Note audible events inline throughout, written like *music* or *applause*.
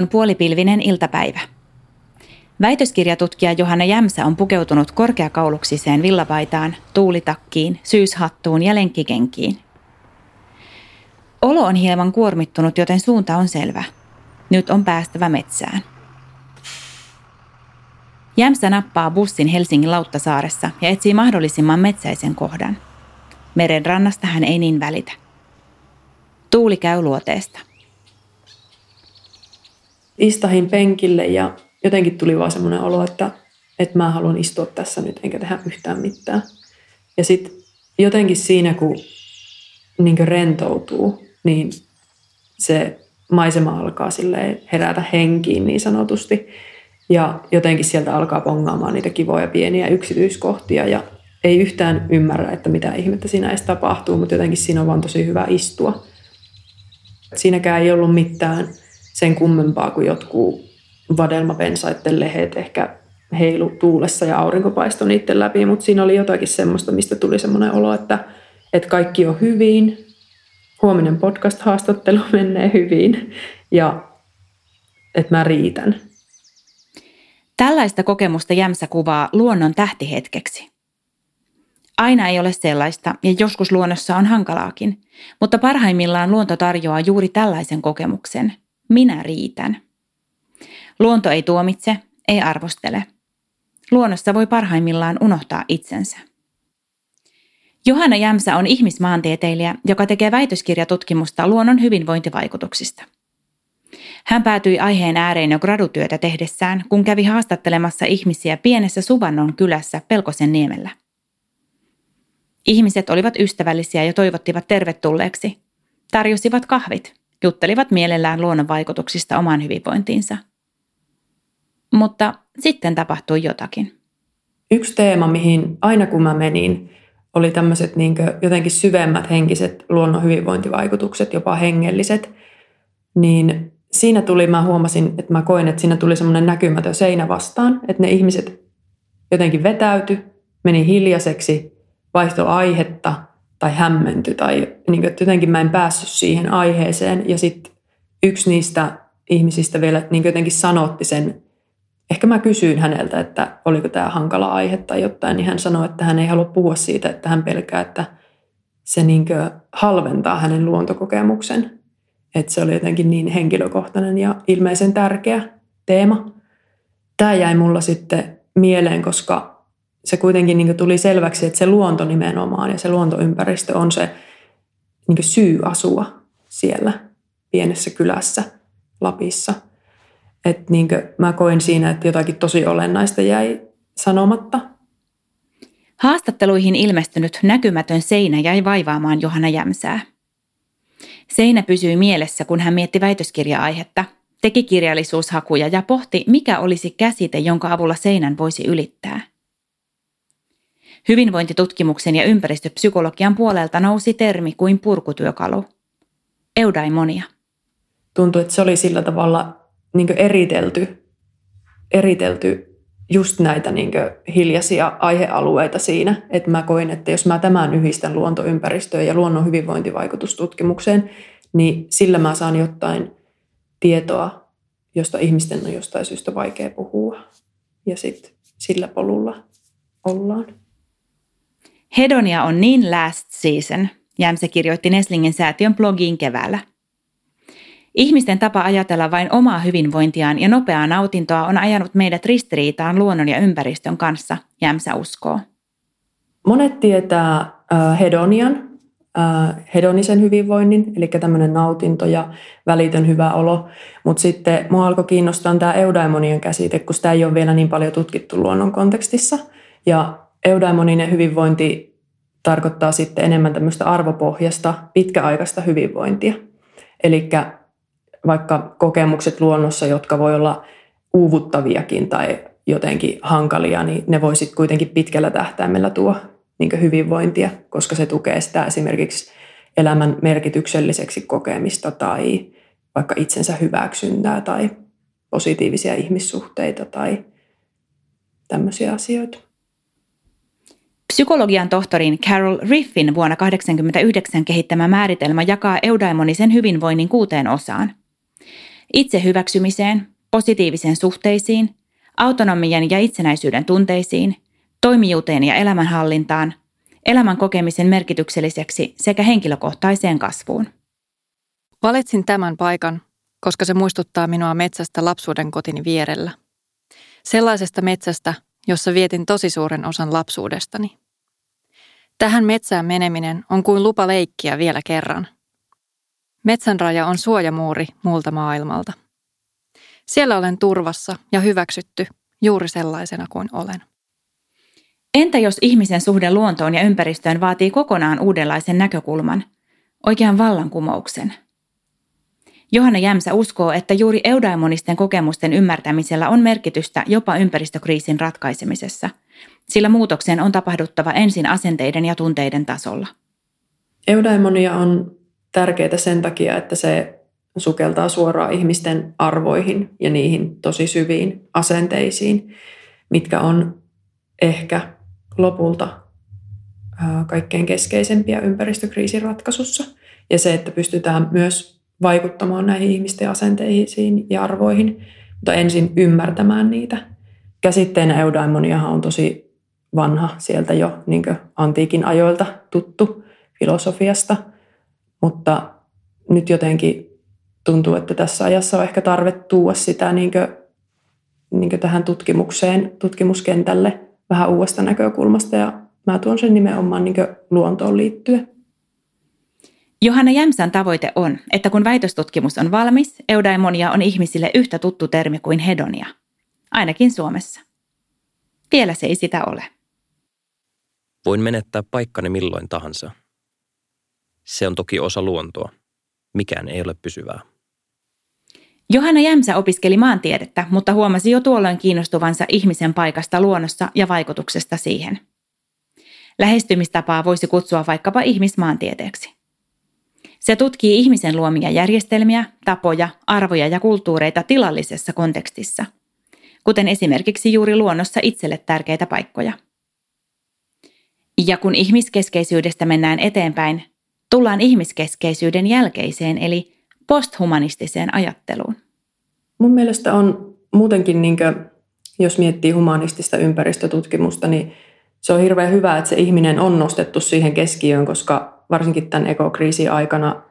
On puolipilvinen iltapäivä. Väitöskirjatutkija Johanna Jämsä on pukeutunut korkeakauluksiseen villapaitaan, tuulitakkiin, syyshattuun ja lenkkikenkiin. Olo on hieman kuormittunut, joten suunta on selvä. Nyt on päästävä metsään. Jämsä nappaa bussin Helsingin Lauttasaaressa ja etsii mahdollisimman metsäisen kohdan. Meren rannasta hän ei niin välitä. Tuuli käy luoteesta. Istahin penkille ja jotenkin tuli vaan semmoinen olo, että, että mä haluan istua tässä nyt enkä tehdä yhtään mitään. Ja sitten jotenkin siinä, kun niin rentoutuu, niin se maisema alkaa herätä henkiin niin sanotusti. Ja jotenkin sieltä alkaa pongaamaan niitä kivoja pieniä yksityiskohtia ja ei yhtään ymmärrä, että mitä ihmettä siinä edes tapahtuu, mutta jotenkin siinä on vaan tosi hyvä istua. Siinäkään ei ollut mitään sen kummempaa kuin jotkut vadelmapensaiden lehet ehkä heilu tuulessa ja aurinko paistoi niiden läpi, mutta siinä oli jotakin semmoista, mistä tuli semmoinen olo, että, että kaikki on hyvin, huominen podcast-haastattelu *laughs* menee hyvin ja että mä riitän. Tällaista kokemusta Jämsä kuvaa luonnon tähtihetkeksi. Aina ei ole sellaista ja joskus luonnossa on hankalaakin, mutta parhaimmillaan luonto tarjoaa juuri tällaisen kokemuksen. Minä riitän. Luonto ei tuomitse, ei arvostele. Luonnossa voi parhaimmillaan unohtaa itsensä. Johanna Jämsä on ihmismaantieteilijä, joka tekee väitöskirjatutkimusta luonnon hyvinvointivaikutuksista. Hän päätyi aiheen ääreen jo gradutyötä tehdessään, kun kävi haastattelemassa ihmisiä pienessä Suvannon kylässä Pelkosen niemellä. Ihmiset olivat ystävällisiä ja toivottivat tervetulleeksi. Tarjosivat kahvit, juttelivat mielellään luonnon vaikutuksista omaan hyvinvointiinsa. Mutta sitten tapahtui jotakin. Yksi teema, mihin aina kun mä menin, oli tämmöiset niin jotenkin syvemmät henkiset luonnon hyvinvointivaikutukset, jopa hengelliset, niin siinä tuli, mä huomasin, että mä koin, että siinä tuli semmoinen näkymätön seinä vastaan, että ne ihmiset jotenkin vetäytyi, meni hiljaiseksi, vaihtoi aihetta tai hämmenty tai niin kuin, että jotenkin mä en päässyt siihen aiheeseen ja sitten yksi niistä ihmisistä vielä niin jotenkin sanotti sen ehkä mä kysyin häneltä, että oliko tämä hankala aihe tai jotain, niin hän sanoi, että hän ei halua puhua siitä, että hän pelkää, että se niin halventaa hänen luontokokemuksen. Että se oli jotenkin niin henkilökohtainen ja ilmeisen tärkeä teema. Tämä jäi mulla sitten mieleen, koska se kuitenkin niin tuli selväksi, että se luonto nimenomaan ja se luontoympäristö on se niin syy asua siellä pienessä kylässä Lapissa – että niin mä koin siinä, että jotakin tosi olennaista jäi sanomatta. Haastatteluihin ilmestynyt näkymätön seinä jäi vaivaamaan Johanna Jämsää. Seinä pysyi mielessä, kun hän mietti väitöskirja-aihetta, teki kirjallisuushakuja ja pohti, mikä olisi käsite, jonka avulla seinän voisi ylittää. Hyvinvointitutkimuksen ja ympäristöpsykologian puolelta nousi termi kuin purkutyökalu. Eudaimonia. Tuntui, että se oli sillä tavalla niin eritelty, eritelty just näitä niin hiljaisia aihealueita siinä, että mä koin, että jos mä tämän yhdistän luontoympäristöön ja luonnon hyvinvointivaikutustutkimukseen, niin sillä mä saan jotain tietoa, josta ihmisten on jostain syystä vaikea puhua. Ja sitten sillä polulla ollaan. Hedonia on niin last season, Jämse kirjoitti Neslingin säätiön blogiin keväällä. Ihmisten tapa ajatella vain omaa hyvinvointiaan ja nopeaa nautintoa on ajanut meidät ristiriitaan luonnon ja ympäristön kanssa, Jämsä uskoo. Monet tietää hedonian, hedonisen hyvinvoinnin, eli tämmöinen nautinto ja välitön hyvä olo. Mutta sitten mua alkoi kiinnostaa tämä eudaimonien käsite, kun sitä ei ole vielä niin paljon tutkittu luonnon kontekstissa. Ja eudaimoninen hyvinvointi tarkoittaa sitten enemmän tämmöistä arvopohjasta, pitkäaikaista hyvinvointia. Eli vaikka kokemukset luonnossa, jotka voi olla uuvuttaviakin tai jotenkin hankalia, niin ne voi sitten kuitenkin pitkällä tähtäimellä tuo niin hyvinvointia, koska se tukee sitä esimerkiksi elämän merkitykselliseksi kokemista tai vaikka itsensä hyväksyntää tai positiivisia ihmissuhteita tai tämmöisiä asioita. Psykologian tohtorin Carol Riffin vuonna 1989 kehittämä määritelmä jakaa eudaimonisen hyvinvoinnin kuuteen osaan. Itse hyväksymiseen, positiivisen suhteisiin, autonomian ja itsenäisyyden tunteisiin, toimijuuteen ja elämänhallintaan, elämän kokemisen merkitykselliseksi sekä henkilökohtaiseen kasvuun. Valitsin tämän paikan, koska se muistuttaa minua metsästä lapsuuden kotini vierellä. Sellaisesta metsästä, jossa vietin tosi suuren osan lapsuudestani. Tähän metsään meneminen on kuin lupa leikkiä vielä kerran. Metsän raja on suojamuuri muulta maailmalta. Siellä olen turvassa ja hyväksytty juuri sellaisena kuin olen. Entä jos ihmisen suhde luontoon ja ympäristöön vaatii kokonaan uudenlaisen näkökulman, oikean vallankumouksen? Johanna Jämsä uskoo, että juuri eudaimonisten kokemusten ymmärtämisellä on merkitystä jopa ympäristökriisin ratkaisemisessa, sillä muutoksen on tapahduttava ensin asenteiden ja tunteiden tasolla. Eudaimonia on tärkeää sen takia, että se sukeltaa suoraan ihmisten arvoihin ja niihin tosi syviin asenteisiin, mitkä on ehkä lopulta kaikkein keskeisempiä ympäristökriisin ratkaisussa. Ja se, että pystytään myös vaikuttamaan näihin ihmisten asenteisiin ja arvoihin, mutta ensin ymmärtämään niitä. Käsitteenä eudaimoniahan on tosi vanha sieltä jo niin antiikin ajoilta tuttu filosofiasta, mutta nyt jotenkin tuntuu, että tässä ajassa on ehkä tarve tuoda sitä niin kuin, niin kuin tähän tutkimukseen, tutkimuskentälle vähän uudesta näkökulmasta ja mä tuon sen nimenomaan niin luontoon liittyen. Johanna Jämsän tavoite on, että kun väitöstutkimus on valmis, eudaimonia on ihmisille yhtä tuttu termi kuin hedonia. Ainakin Suomessa. Vielä se ei sitä ole. Voin menettää paikkani milloin tahansa. Se on toki osa luontoa. Mikään ei ole pysyvää. Johanna Jämsä opiskeli maantiedettä, mutta huomasi jo tuolloin kiinnostuvansa ihmisen paikasta luonnossa ja vaikutuksesta siihen. Lähestymistapaa voisi kutsua vaikkapa ihmismaantieteeksi. Se tutkii ihmisen luomia järjestelmiä, tapoja, arvoja ja kulttuureita tilallisessa kontekstissa, kuten esimerkiksi juuri luonnossa itselle tärkeitä paikkoja. Ja kun ihmiskeskeisyydestä mennään eteenpäin, tullaan ihmiskeskeisyyden jälkeiseen eli posthumanistiseen ajatteluun? Mun mielestä on muutenkin, niin kuin, jos miettii humanistista ympäristötutkimusta, niin se on hirveän hyvä, että se ihminen on nostettu siihen keskiöön, koska varsinkin tämän ekokriisin aikana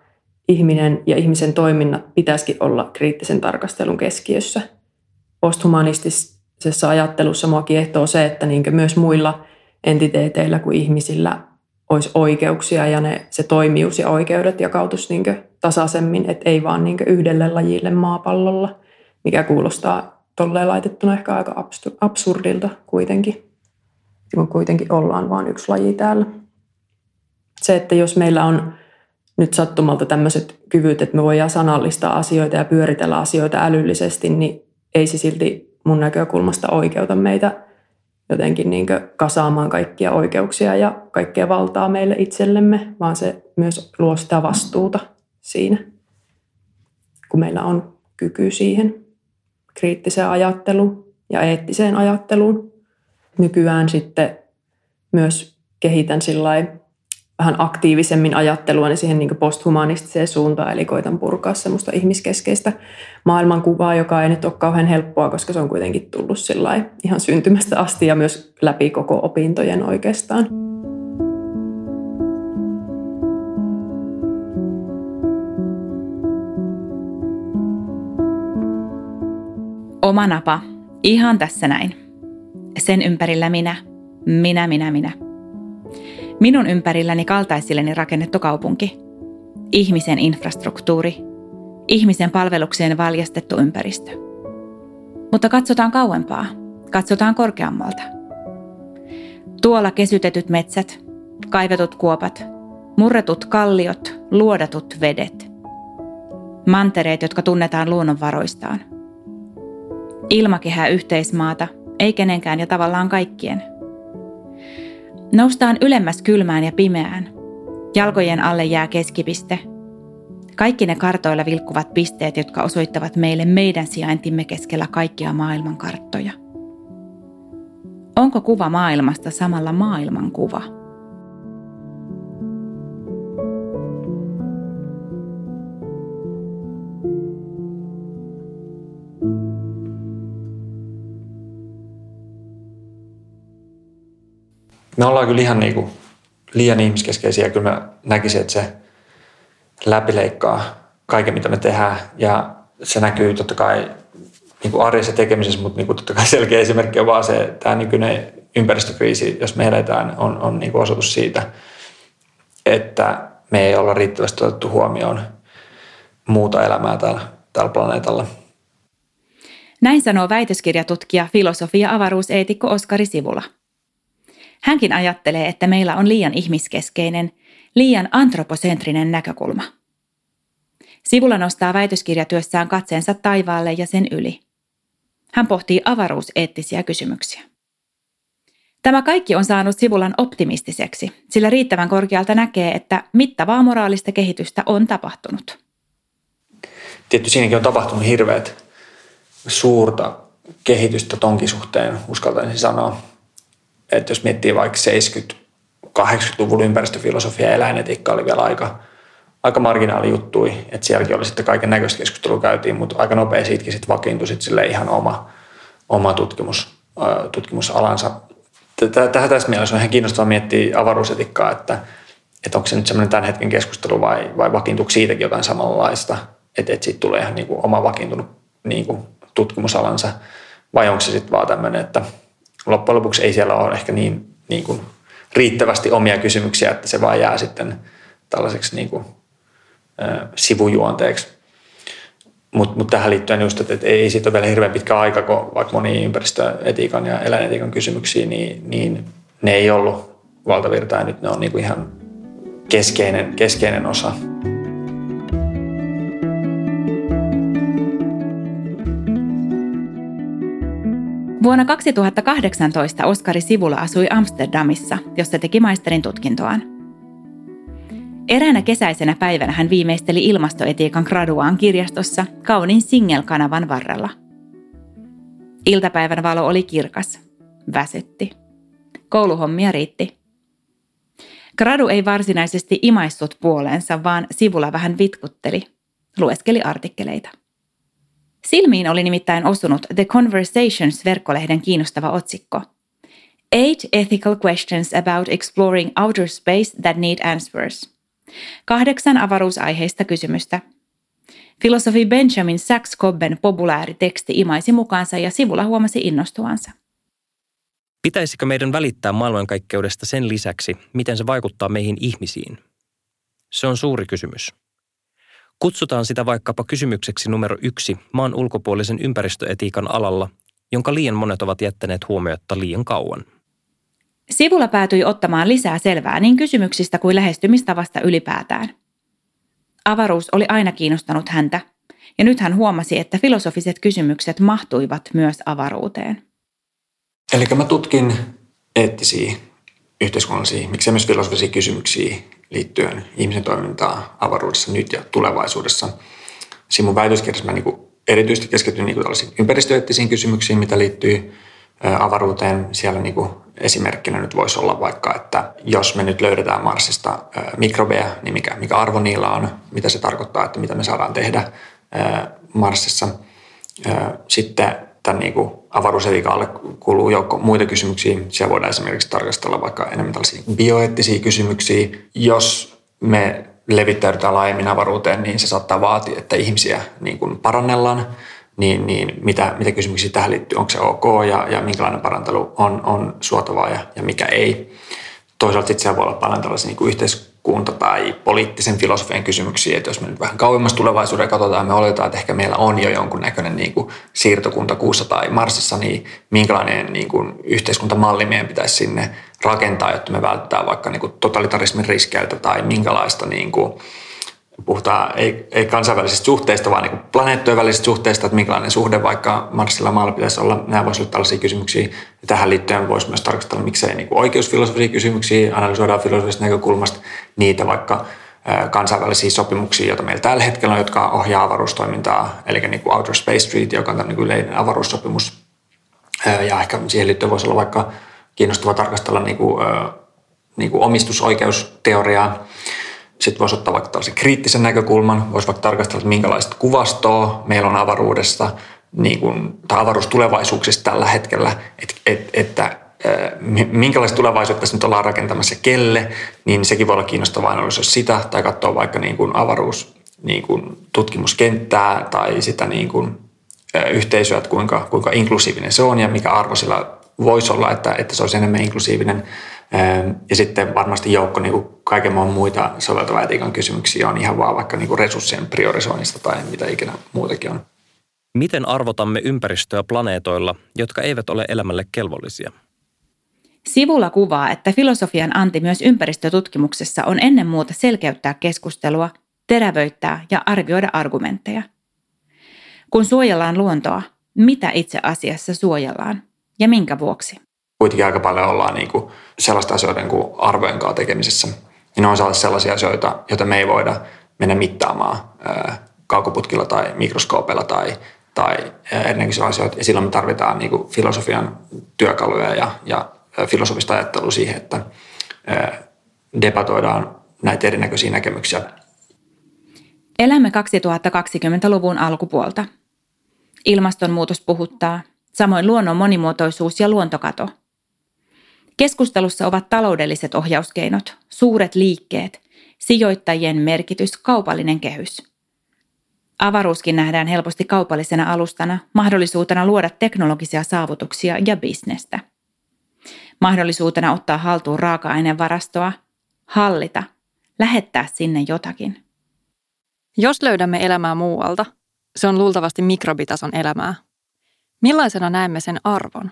ihminen ja ihmisen toiminnat pitäisikin olla kriittisen tarkastelun keskiössä. Posthumanistisessa ajattelussa mua kiehtoo se, että niin myös muilla entiteeteillä kuin ihmisillä olisi oikeuksia ja ne, se toimijuus ja oikeudet jakautuisi niin tasaisemmin, että ei vaan niin yhdelle lajille maapallolla, mikä kuulostaa tolleen laitettuna ehkä aika absurdilta kuitenkin, kun kuitenkin ollaan vain yksi laji täällä. Se, että jos meillä on nyt sattumalta tämmöiset kyvyt, että me voidaan sanallistaa asioita ja pyöritellä asioita älyllisesti, niin ei se silti mun näkökulmasta oikeuta meitä jotenkin niin kasaamaan kaikkia oikeuksia ja kaikkea valtaa meille itsellemme, vaan se myös luo sitä vastuuta siinä, kun meillä on kyky siihen kriittiseen ajatteluun ja eettiseen ajatteluun. Nykyään sitten myös kehitän sillä vähän aktiivisemmin ajattelua siihen niin posthumanistiseen suuntaan, eli koitan purkaa semmoista ihmiskeskeistä maailmankuvaa, joka ei nyt ole kauhean helppoa, koska se on kuitenkin tullut ihan syntymästä asti ja myös läpi koko opintojen oikeastaan. Oma napa. Ihan tässä näin. Sen ympärillä minä. Minä, minä, minä. Minun ympärilläni kaltaisilleni rakennettu kaupunki. Ihmisen infrastruktuuri. Ihmisen palvelukseen valjastettu ympäristö. Mutta katsotaan kauempaa. Katsotaan korkeammalta. Tuolla kesytetyt metsät, kaivetut kuopat, murretut kalliot, luodatut vedet. Mantereet, jotka tunnetaan luonnonvaroistaan. Ilmakehää yhteismaata, ei kenenkään ja tavallaan kaikkien – Noustaan ylemmäs kylmään ja pimeään. Jalkojen alle jää keskipiste. Kaikki ne kartoilla vilkkuvat pisteet, jotka osoittavat meille meidän sijaintimme keskellä kaikkia maailman karttoja. Onko kuva maailmasta samalla maailman kuva? Me ollaan kyllä ihan niin kuin liian ihmiskeskeisiä. Kyllä mä näkisin, että se läpileikkaa kaiken, mitä me tehdään. Ja se näkyy totta kai niin kuin arjessa tekemisessä, mutta niin kuin totta kai selkeä esimerkki on vaan se, että tämä nykyinen ympäristökriisi, jos me eletään, on, on niin kuin osoitus siitä, että me ei olla riittävästi otettu huomioon muuta elämää täällä, täällä planeetalla. Näin sanoo väitöskirjatutkija, filosofi ja avaruuseetikko Oskari Sivula. Hänkin ajattelee, että meillä on liian ihmiskeskeinen, liian antroposentrinen näkökulma. Sivula nostaa väitöskirjatyössään katseensa taivaalle ja sen yli. Hän pohtii avaruuseettisiä kysymyksiä. Tämä kaikki on saanut Sivulan optimistiseksi, sillä riittävän korkealta näkee, että mittavaa moraalista kehitystä on tapahtunut. Tietysti siinäkin on tapahtunut hirveät suurta kehitystä tonkin suhteen, uskaltaisin sanoa. Että jos miettii vaikka 70-80-luvun ympäristöfilosofia ja eläinetiikka oli vielä aika, aika marginaali juttui, että sielläkin oli sitten kaiken näköistä keskustelua käytiin, mutta aika nopea siitäkin sitten vakiintui sitten ihan oma, oma tutkimus, tutkimusalansa. Tähän tässä mielessä on ihan kiinnostavaa miettiä avaruusetikkaa, että, että onko se nyt semmoinen tämän hetken keskustelu vai, vai vakiintuuko siitäkin jotain samanlaista, että, että siitä tulee ihan niin kuin oma vakiintunut niin kuin tutkimusalansa, vai onko se sitten vaan tämmöinen, että loppujen lopuksi ei siellä ole ehkä niin, niin kuin riittävästi omia kysymyksiä, että se vaan jää sitten tällaiseksi niin kuin, äh, sivujuonteeksi. Mutta mut tähän liittyen just, että, ei siitä ole vielä hirveän pitkä aika, kun vaikka moni ympäristöetiikan ja eläinetiikan kysymyksiä, niin, niin ne ei ollut valtavirtaa ja nyt ne on niinku ihan keskeinen, keskeinen osa. Vuonna 2018 Oskari Sivula asui Amsterdamissa, jossa teki maisterin tutkintoaan. Eräänä kesäisenä päivänä hän viimeisteli ilmastoetiikan graduaan kirjastossa kauniin Singel-kanavan varrella. Iltapäivän valo oli kirkas. Väsytti. Kouluhommia riitti. Gradu ei varsinaisesti imaissut puoleensa, vaan sivulla vähän vitkutteli. Lueskeli artikkeleita. Silmiin oli nimittäin osunut The Conversations-verkkolehden kiinnostava otsikko. Eight ethical questions about exploring outer space that need answers – Kahdeksan avaruusaiheista kysymystä. Filosofi Benjamin Sachs Cobben populaari teksti imaisi mukaansa ja sivulla huomasi innostuvansa. Pitäisikö meidän välittää maailmankaikkeudesta sen lisäksi, miten se vaikuttaa meihin ihmisiin? Se on suuri kysymys. Kutsutaan sitä vaikkapa kysymykseksi numero yksi maan ulkopuolisen ympäristöetiikan alalla, jonka liian monet ovat jättäneet huomiotta liian kauan – Sivulla päätyi ottamaan lisää selvää niin kysymyksistä kuin lähestymistavasta ylipäätään. Avaruus oli aina kiinnostanut häntä, ja nyt hän huomasi, että filosofiset kysymykset mahtuivat myös avaruuteen. Eli mä tutkin eettisiä, yhteiskunnallisia, miksei myös filosofisia kysymyksiä liittyen ihmisen toimintaan avaruudessa nyt ja tulevaisuudessa. Siinä mun väitöskirjassa mä niin erityisesti keskityn niin ympäristöeettisiin kysymyksiin, mitä liittyy avaruuteen. Siellä niin kuin esimerkkinä nyt voisi olla vaikka, että jos me nyt löydetään Marsista mikrobeja, niin mikä, mikä arvo niillä on, mitä se tarkoittaa, että mitä me saadaan tehdä Marsissa. Sitten tämän niin kuin avaruusetiikalle kuuluu joukko muita kysymyksiä. Siellä voidaan esimerkiksi tarkastella vaikka enemmän tällaisia bioeettisiä kysymyksiä. Jos me levittäydytään laajemmin avaruuteen, niin se saattaa vaatia, että ihmisiä niin kuin parannellaan – niin, niin mitä, mitä kysymyksiä tähän liittyy, onko se ok ja, ja minkälainen parantelu on, on suotavaa ja, ja mikä ei. Toisaalta sitten siellä voi olla paljon tällaisia niin kuin yhteiskunta- tai poliittisen filosofian kysymyksiä, että jos me nyt vähän kauemmas tulevaisuuden katsotaan, me oletetaan, että ehkä meillä on jo jonkunnäköinen niin kuin siirtokunta kuussa tai Marsissa, niin minkälainen niin kuin yhteiskuntamalli meidän pitäisi sinne rakentaa, jotta me välttää vaikka niin kuin totalitarismin riskeiltä tai minkälaista niin kuin, puhutaan ei, ei kansainvälisistä suhteista, vaan niin planeettojen välisistä suhteista, että minkälainen suhde vaikka Marsilla maalla pitäisi olla. Nämä voisivat olla tällaisia kysymyksiä. Ja tähän liittyen voisi myös tarkastella, miksei niin oikeusfilosofisia kysymyksiä, analysoidaan filosofisesta näkökulmasta niitä vaikka kansainvälisiä sopimuksia, joita meillä tällä hetkellä on, jotka ohjaa avaruustoimintaa, eli niin kuin Outer Space Treaty, joka on niin yleinen avaruussopimus. Ja ehkä siihen liittyen voisi olla vaikka kiinnostava tarkastella niin kuin, niin kuin omistusoikeusteoriaa sitten voisi ottaa vaikka tällaisen kriittisen näkökulman, voisi vaikka tarkastella, että minkälaista kuvastoa meillä on avaruudesta, niin kuin, tai avaruustulevaisuuksista tällä hetkellä, että, että, että minkälaista tulevaisuutta tässä nyt ollaan rakentamassa kelle, niin sekin voi olla kiinnostavaa analysoida sitä tai katsoa vaikka niin kuin avaruus niin kuin tutkimuskenttää tai sitä niin kuin yhteisöä, että kuinka, kuinka inklusiivinen se on ja mikä arvo sillä voisi olla, että, että se olisi enemmän inklusiivinen. Ja sitten varmasti joukko niin kuin kaiken muun muita soveltavaa etiikan kysymyksiä on ihan vaan vaikka niin kuin resurssien priorisoinnista tai mitä ikinä muutakin on. Miten arvotamme ympäristöä planeetoilla, jotka eivät ole elämälle kelvollisia? Sivulla kuvaa, että filosofian anti myös ympäristötutkimuksessa on ennen muuta selkeyttää keskustelua, terävöittää ja arvioida argumentteja. Kun suojellaan luontoa, mitä itse asiassa suojellaan ja minkä vuoksi? Kuitenkin aika paljon ollaan niin kuin sellaista asioiden kuin arvojen kanssa tekemisessä. Ja ne on sellaisia asioita, joita me ei voida mennä mittaamaan kaukoputkilla tai mikroskoopeilla tai, tai erinäköisiä asioita. Ja silloin me tarvitaan niin kuin filosofian työkaluja ja, ja filosofista ajattelua siihen, että debatoidaan näitä erinäköisiä näkemyksiä. Elämme 2020-luvun alkupuolta. Ilmastonmuutos puhuttaa, samoin luonnon monimuotoisuus ja luontokato. Keskustelussa ovat taloudelliset ohjauskeinot, suuret liikkeet, sijoittajien merkitys, kaupallinen kehys. Avaruuskin nähdään helposti kaupallisena alustana, mahdollisuutena luoda teknologisia saavutuksia ja bisnestä. Mahdollisuutena ottaa haltuun raaka-ainevarastoa, hallita, lähettää sinne jotakin. Jos löydämme elämää muualta, se on luultavasti mikrobitason elämää. Millaisena näemme sen arvon?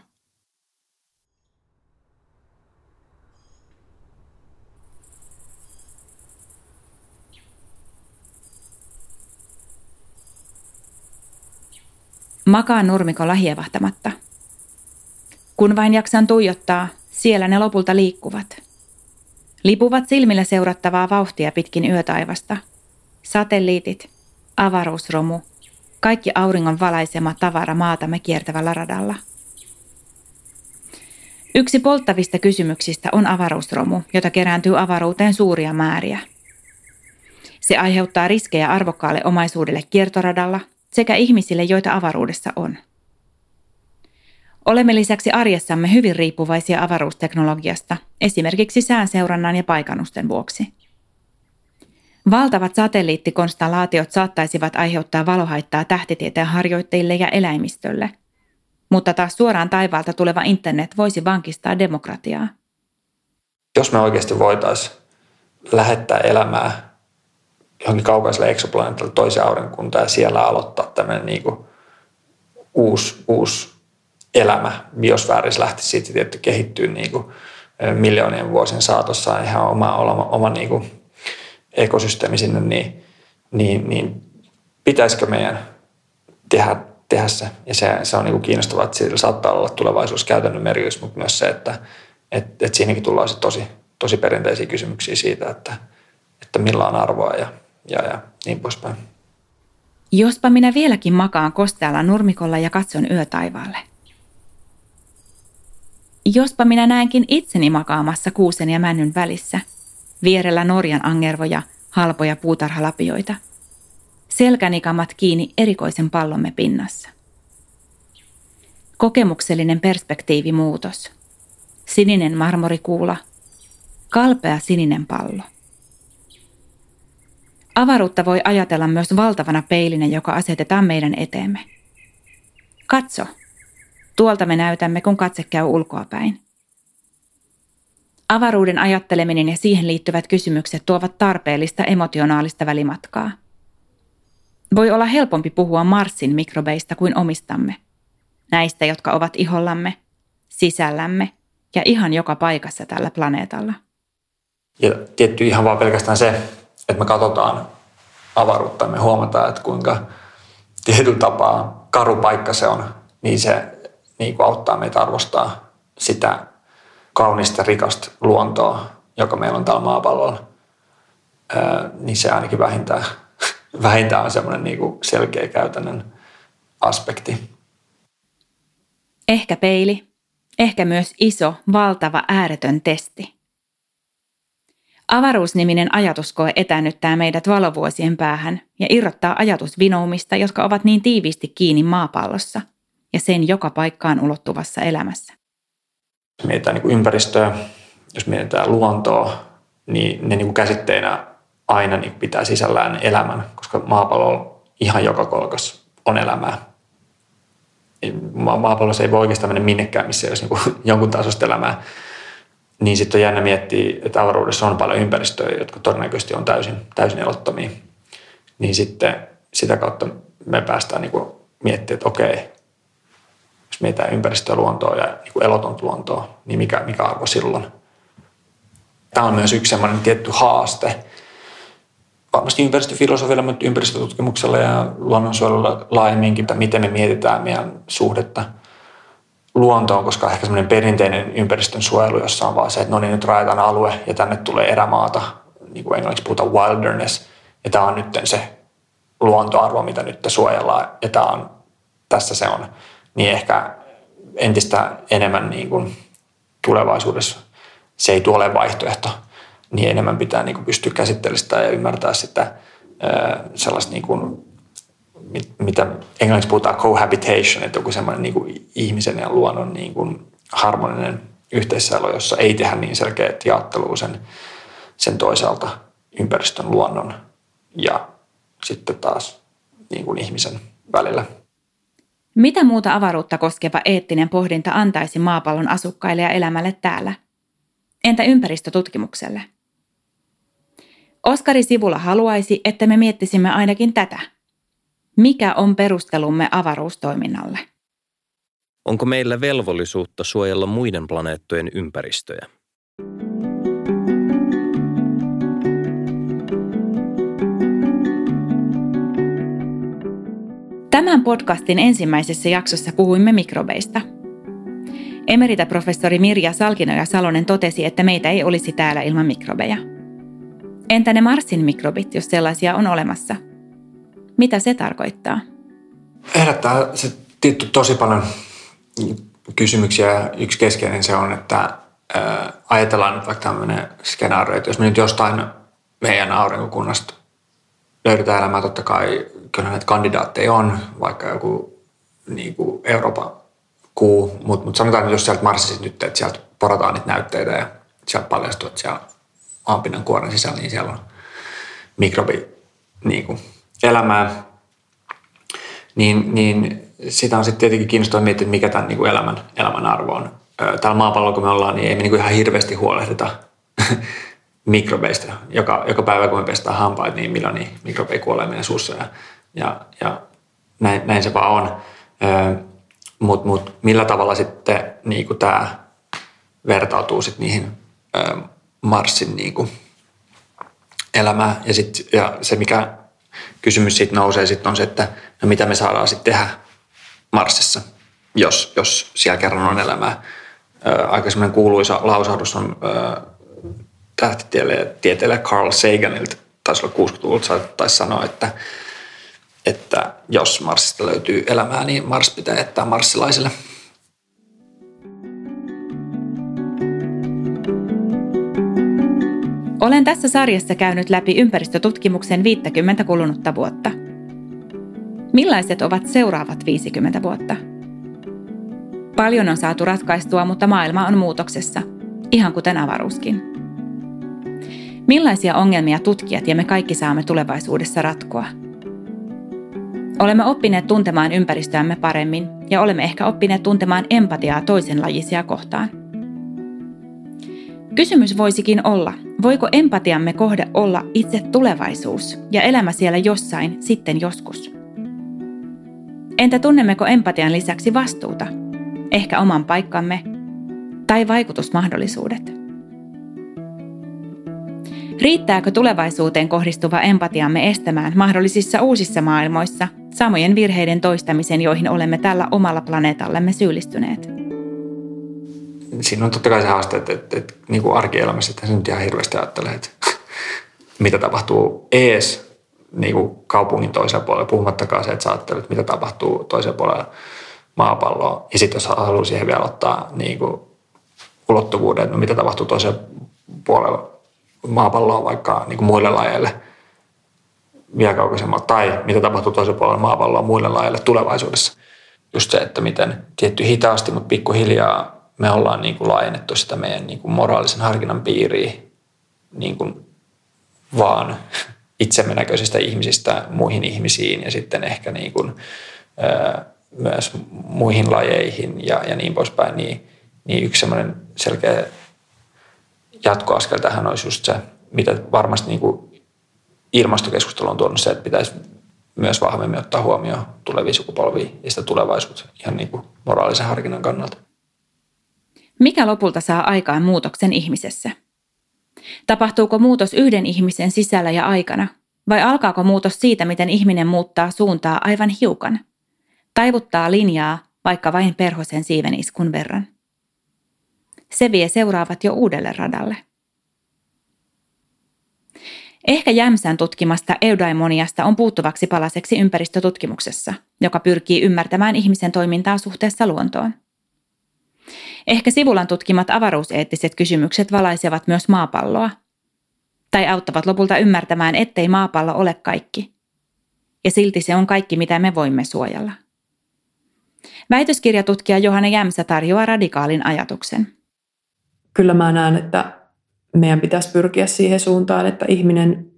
Makaan nurmikolla hievahtamatta. Kun vain jaksan tuijottaa, siellä ne lopulta liikkuvat. Lipuvat silmillä seurattavaa vauhtia pitkin yötaivasta. Satelliitit, avaruusromu, kaikki auringon valaisema tavara maatamme kiertävällä radalla. Yksi polttavista kysymyksistä on avaruusromu, jota kerääntyy avaruuteen suuria määriä. Se aiheuttaa riskejä arvokkaalle omaisuudelle kiertoradalla sekä ihmisille, joita avaruudessa on. Olemme lisäksi arjessamme hyvin riippuvaisia avaruusteknologiasta, esimerkiksi säänseurannan ja paikannusten vuoksi. Valtavat satelliittikonstellaatiot saattaisivat aiheuttaa valohaittaa tähtitieteen harjoittajille ja eläimistölle, mutta taas suoraan taivaalta tuleva internet voisi vankistaa demokratiaa. Jos me oikeasti voitaisiin lähettää elämää johonkin kaukaiselle eksoplaneetalle toiseen aurinkuntaan ja siellä aloittaa tämmöinen niin kuin uusi, uusi elämä biosfäärissä lähtisi siitä tietty kehittyä niin kuin miljoonien vuosien saatossa ihan oma, oma, oma niin kuin ekosysteemi sinne, niin, niin, niin pitäisikö meidän tehdä, tehdä se. Ja se, se on niin kuin kiinnostavaa, että sillä saattaa olla tulevaisuus käytännön merkitys, mutta myös se, että et, et siinäkin tullaan tosi, tosi perinteisiä kysymyksiä siitä, että, että millä on arvoa ja, ja, ja niin poispäin. Jospa minä vieläkin makaan kostealla nurmikolla ja katson yötaivaalle. Jospa minä näenkin itseni makaamassa kuusen ja männyn välissä – vierellä Norjan angervoja, halpoja puutarhalapioita. Selkänikamat kiinni erikoisen pallomme pinnassa. Kokemuksellinen perspektiivimuutos. Sininen marmorikuula. Kalpea sininen pallo. Avaruutta voi ajatella myös valtavana peilinä, joka asetetaan meidän eteemme. Katso. Tuolta me näytämme, kun katse käy ulkoapäin. Avaruuden ajatteleminen ja siihen liittyvät kysymykset tuovat tarpeellista emotionaalista välimatkaa. Voi olla helpompi puhua Marsin mikrobeista kuin omistamme. Näistä, jotka ovat ihollamme, sisällämme ja ihan joka paikassa tällä planeetalla. Ja tietty ihan vaan pelkästään se, että me katsotaan avaruutta ja me huomataan, että kuinka tietyllä tapaa karu paikka se on, niin se niin kuin auttaa meitä arvostaa sitä kaunista, rikasta luontoa, joka meillä on täällä maapallolla, ää, niin se ainakin vähintään, *laughs* vähintään on semmoinen niin kuin selkeä käytännön aspekti. Ehkä peili, ehkä myös iso, valtava, ääretön testi. Avaruusniminen ajatuskoe etänyttää meidät valovuosien päähän ja irrottaa ajatusvinoumista, jotka ovat niin tiiviisti kiinni maapallossa ja sen joka paikkaan ulottuvassa elämässä. Jos mietitään niin ympäristöä, jos mietitään luontoa, niin ne niin kuin käsitteinä aina niin pitää sisällään elämän, koska maapallo ihan joka kolkas on elämää. Maapallossa ei voi oikeastaan mennä minnekään, missä olisi niin *laughs* jonkun tasosta elämää. Niin sitten on jännä miettiä, että avaruudessa on paljon ympäristöjä, jotka todennäköisesti on täysin, täysin elottomia. Niin sitten sitä kautta me päästään niin miettimään, että okei, jos mietitään ympäristöä, luontoa ja niin elotonta luontoa, niin mikä, mikä arvo silloin? Tämä on myös yksi sellainen tietty haaste, varmasti ympäristöfilosofialla, mutta ympäristötutkimuksella ja luonnonsuojelulla laajemminkin, että miten me mietitään meidän suhdetta luontoon, koska ehkä semmoinen perinteinen ympäristön suojelu, jossa on vaan se, että no niin, nyt rajataan alue ja tänne tulee erämaata, niin kuin englanniksi puhutaan wilderness, ja tämä on nyt se luontoarvo, mitä nyt suojellaan, ja tämä on, tässä se on, niin ehkä entistä enemmän niin kuin tulevaisuudessa se ei tule vaihtoehto, niin enemmän pitää niin kuin pystyä käsittelemään sitä ja ymmärtää sitä sellaista niin kuin, mitä englanniksi puhutaan cohabitation, että joku semmoinen niin kuin ihmisen ja luonnon niin kuin harmoninen yhteiselo, jossa ei tehdä niin selkeät jaottelua sen, sen toisaalta ympäristön, luonnon ja sitten taas niin kuin ihmisen välillä. Mitä muuta avaruutta koskeva eettinen pohdinta antaisi maapallon asukkaille ja elämälle täällä? Entä ympäristötutkimukselle? Oskari Sivula haluaisi, että me miettisimme ainakin tätä. Mikä on perustelumme avaruustoiminnalle? Onko meillä velvollisuutta suojella muiden planeettojen ympäristöjä? Tämän podcastin ensimmäisessä jaksossa puhuimme mikrobeista. Emerita-professori Mirja Salkinoja Salonen totesi, että meitä ei olisi täällä ilman mikrobeja – Entä ne Marsin mikrobit, jos sellaisia on olemassa? Mitä se tarkoittaa? Herättää se tietty tosi paljon kysymyksiä. Yksi keskeinen se on, että ajatellaan nyt vaikka tämmöinen skenaario, että jos me nyt jostain meidän aurinkokunnasta löydetään elämää, totta kai kyllä näitä kandidaatteja on, vaikka joku niin kuin Euroopan kuu, mutta mut sanotaan, että jos sieltä Marsista nyt, että sieltä porataan niitä näytteitä ja sieltä paljastuu, että siellä aapinnan kuoren sisällä, niin siellä on mikrobi niin kuin, elämää. Niin, niin sitä on sitten tietenkin kiinnostavaa miettiä, että mikä tämän niin kuin elämän, elämän arvo on. Täällä maapallolla, kun me ollaan, niin ei me niin kuin ihan hirveästi huolehdita *laughs* mikrobeista. Joka, joka päivä, kun me pestään hampaat, niin miljoonia mikrobeja kuolee meidän suussa ja, ja, ja näin, näin, se vaan on. Mutta mut, millä tavalla sitten niin kuin tämä vertautuu sitten niihin Marsin niin kuin elämää. Ja, sit, ja se, mikä kysymys siitä nousee, sit on se, että no mitä me saadaan sitten tehdä Marsissa, jos, jos siellä kerran on elämää. aika semmoinen kuuluisa lausahdus on tähtitieteilijä Carl Saganilta, taisi olla 60-luvulta, taisi sanoa, että, että jos Marsista löytyy elämää, niin Mars pitää jättää marssilaisille – Olen tässä sarjassa käynyt läpi ympäristötutkimuksen 50 kulunutta vuotta. Millaiset ovat seuraavat 50 vuotta? Paljon on saatu ratkaistua, mutta maailma on muutoksessa, ihan kuten avaruuskin. Millaisia ongelmia tutkijat ja me kaikki saamme tulevaisuudessa ratkoa? Olemme oppineet tuntemaan ympäristöämme paremmin ja olemme ehkä oppineet tuntemaan empatiaa toisenlajisia kohtaan – Kysymys voisikin olla, voiko empatiamme kohde olla itse tulevaisuus ja elämä siellä jossain sitten joskus? Entä tunnemmeko empatian lisäksi vastuuta, ehkä oman paikkamme tai vaikutusmahdollisuudet? Riittääkö tulevaisuuteen kohdistuva empatiamme estämään mahdollisissa uusissa maailmoissa samojen virheiden toistamisen, joihin olemme tällä omalla planeetallemme syyllistyneet? Siinä on totta kai se haaste, että, että, että niin kuin arkielämässä, että se nyt ihan hirveästi ajattelee, että *laughs* mitä tapahtuu ees niin kuin kaupungin toisella puolella, puhumattakaan se, että sä ajattelet, mitä tapahtuu toisella puolella maapalloa. Ja sitten jos haluaa siihen vielä ottaa niin kuin ulottuvuuden, että no mitä tapahtuu toisella puolella maapalloa vaikka niin kuin muille lajeille vielä kaukaisemmalta, tai mitä tapahtuu toisella puolella maapalloa muille lajeille tulevaisuudessa. Just se, että miten tietty hitaasti, mutta pikkuhiljaa me ollaan niin kuin laajennettu sitä meidän niin kuin moraalisen harkinnan piiriä niin kuin vaan itsemme näköisistä ihmisistä muihin ihmisiin ja sitten ehkä niin kuin, ää, myös muihin lajeihin ja, ja niin poispäin, niin, niin yksi semmoinen selkeä jatkoaskel tähän olisi just se, mitä varmasti niin kuin ilmastokeskustelu on tuonut se, että pitäisi myös vahvemmin ottaa huomioon tulevia sukupolvia ja sitä tulevaisuutta ihan niin kuin moraalisen harkinnan kannalta. Mikä lopulta saa aikaan muutoksen ihmisessä? Tapahtuuko muutos yhden ihmisen sisällä ja aikana, vai alkaako muutos siitä, miten ihminen muuttaa suuntaa aivan hiukan? Taivuttaa linjaa vaikka vain perhosen siiveniskun verran. Se vie seuraavat jo uudelle radalle. Ehkä Jämsän tutkimasta eudaimoniasta on puuttuvaksi palaseksi ympäristötutkimuksessa, joka pyrkii ymmärtämään ihmisen toimintaa suhteessa luontoon. Ehkä Sivulan tutkimat avaruuseettiset kysymykset valaisevat myös maapalloa, tai auttavat lopulta ymmärtämään, ettei maapallo ole kaikki. Ja silti se on kaikki, mitä me voimme suojella. Väitöskirjatutkija Johanna Jämsä tarjoaa radikaalin ajatuksen. Kyllä mä näen, että meidän pitäisi pyrkiä siihen suuntaan, että ihminen,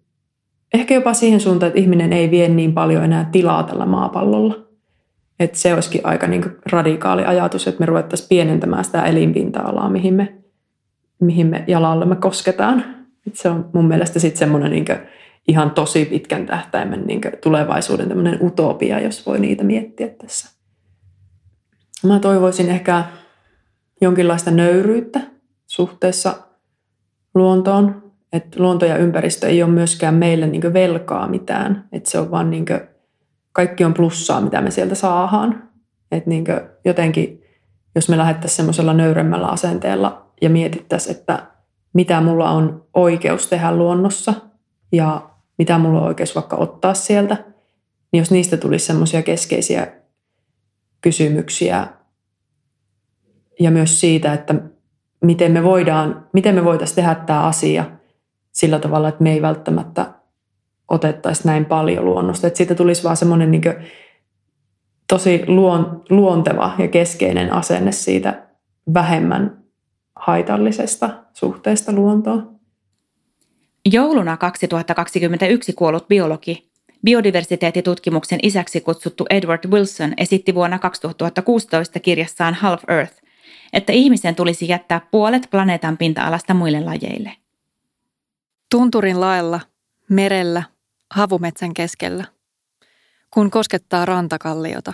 ehkä jopa siihen suuntaan, että ihminen ei vie niin paljon enää tilaa tällä maapallolla. Että se olisikin aika niin radikaali ajatus, että me ruvettaisiin pienentämään sitä elinpinta-alaa, mihin me, mihin me jalalle me kosketaan. Et se on mun mielestä sitten semmoinen niin ihan tosi pitkän tähtäimen niin tulevaisuuden tämmöinen utopia, jos voi niitä miettiä tässä. Mä toivoisin ehkä jonkinlaista nöyryyttä suhteessa luontoon. Että luonto ja ympäristö ei ole myöskään meille niin velkaa mitään. Että se on vaan niin kaikki on plussaa, mitä me sieltä saadaan. Että niin jotenkin, jos me lähdettäisiin semmoisella nöyremmällä asenteella ja mietittäisiin, että mitä mulla on oikeus tehdä luonnossa ja mitä mulla on oikeus vaikka ottaa sieltä, niin jos niistä tulisi semmoisia keskeisiä kysymyksiä ja myös siitä, että miten me voidaan, miten me voitaisiin tehdä tämä asia sillä tavalla, että me ei välttämättä otettaisi näin paljon luonnosta. Että siitä tulisi vaan semmoinen niin tosi luon, luonteva ja keskeinen asenne siitä vähemmän haitallisesta suhteesta luontoon. Jouluna 2021 kuollut biologi, biodiversiteettitutkimuksen isäksi kutsuttu Edward Wilson esitti vuonna 2016 kirjassaan Half Earth, että ihmisen tulisi jättää puolet planeetan pinta-alasta muille lajeille. Tunturin laella, merellä, havumetsän keskellä, kun koskettaa rantakalliota.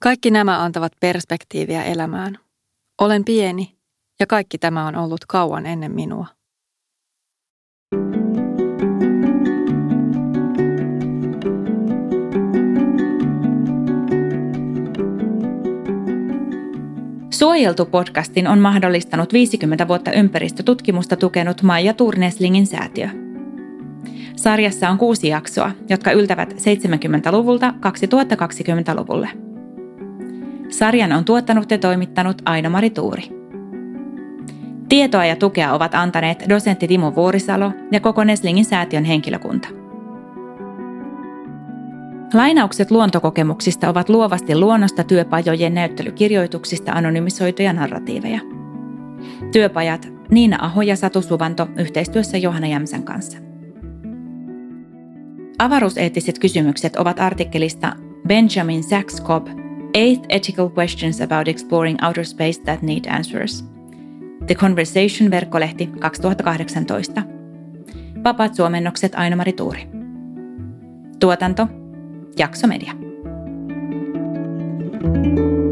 Kaikki nämä antavat perspektiiviä elämään. Olen pieni ja kaikki tämä on ollut kauan ennen minua. Suojeltu podcastin on mahdollistanut 50 vuotta ympäristötutkimusta tukenut Maija Turneslingin säätiö. Sarjassa on kuusi jaksoa, jotka yltävät 70-luvulta 2020-luvulle. Sarjan on tuottanut ja toimittanut Aino-Mari Tuuri. Tietoa ja tukea ovat antaneet dosentti Timo Vuorisalo ja koko Neslingin säätiön henkilökunta. Lainaukset luontokokemuksista ovat luovasti luonnosta työpajojen näyttelykirjoituksista anonymisoituja narratiiveja. Työpajat Niina Aho ja Satu Suvanto yhteistyössä Johanna Jämsän kanssa avaruuseettiset kysymykset ovat artikkelista Benjamin Sachs Cobb Eight Ethical Questions About Exploring Outer Space That Need Answers. The Conversation-verkkolehti 2018. Vapaat suomennokset Aino-Mari Tuuri. Tuotanto Jaksomedia. thank you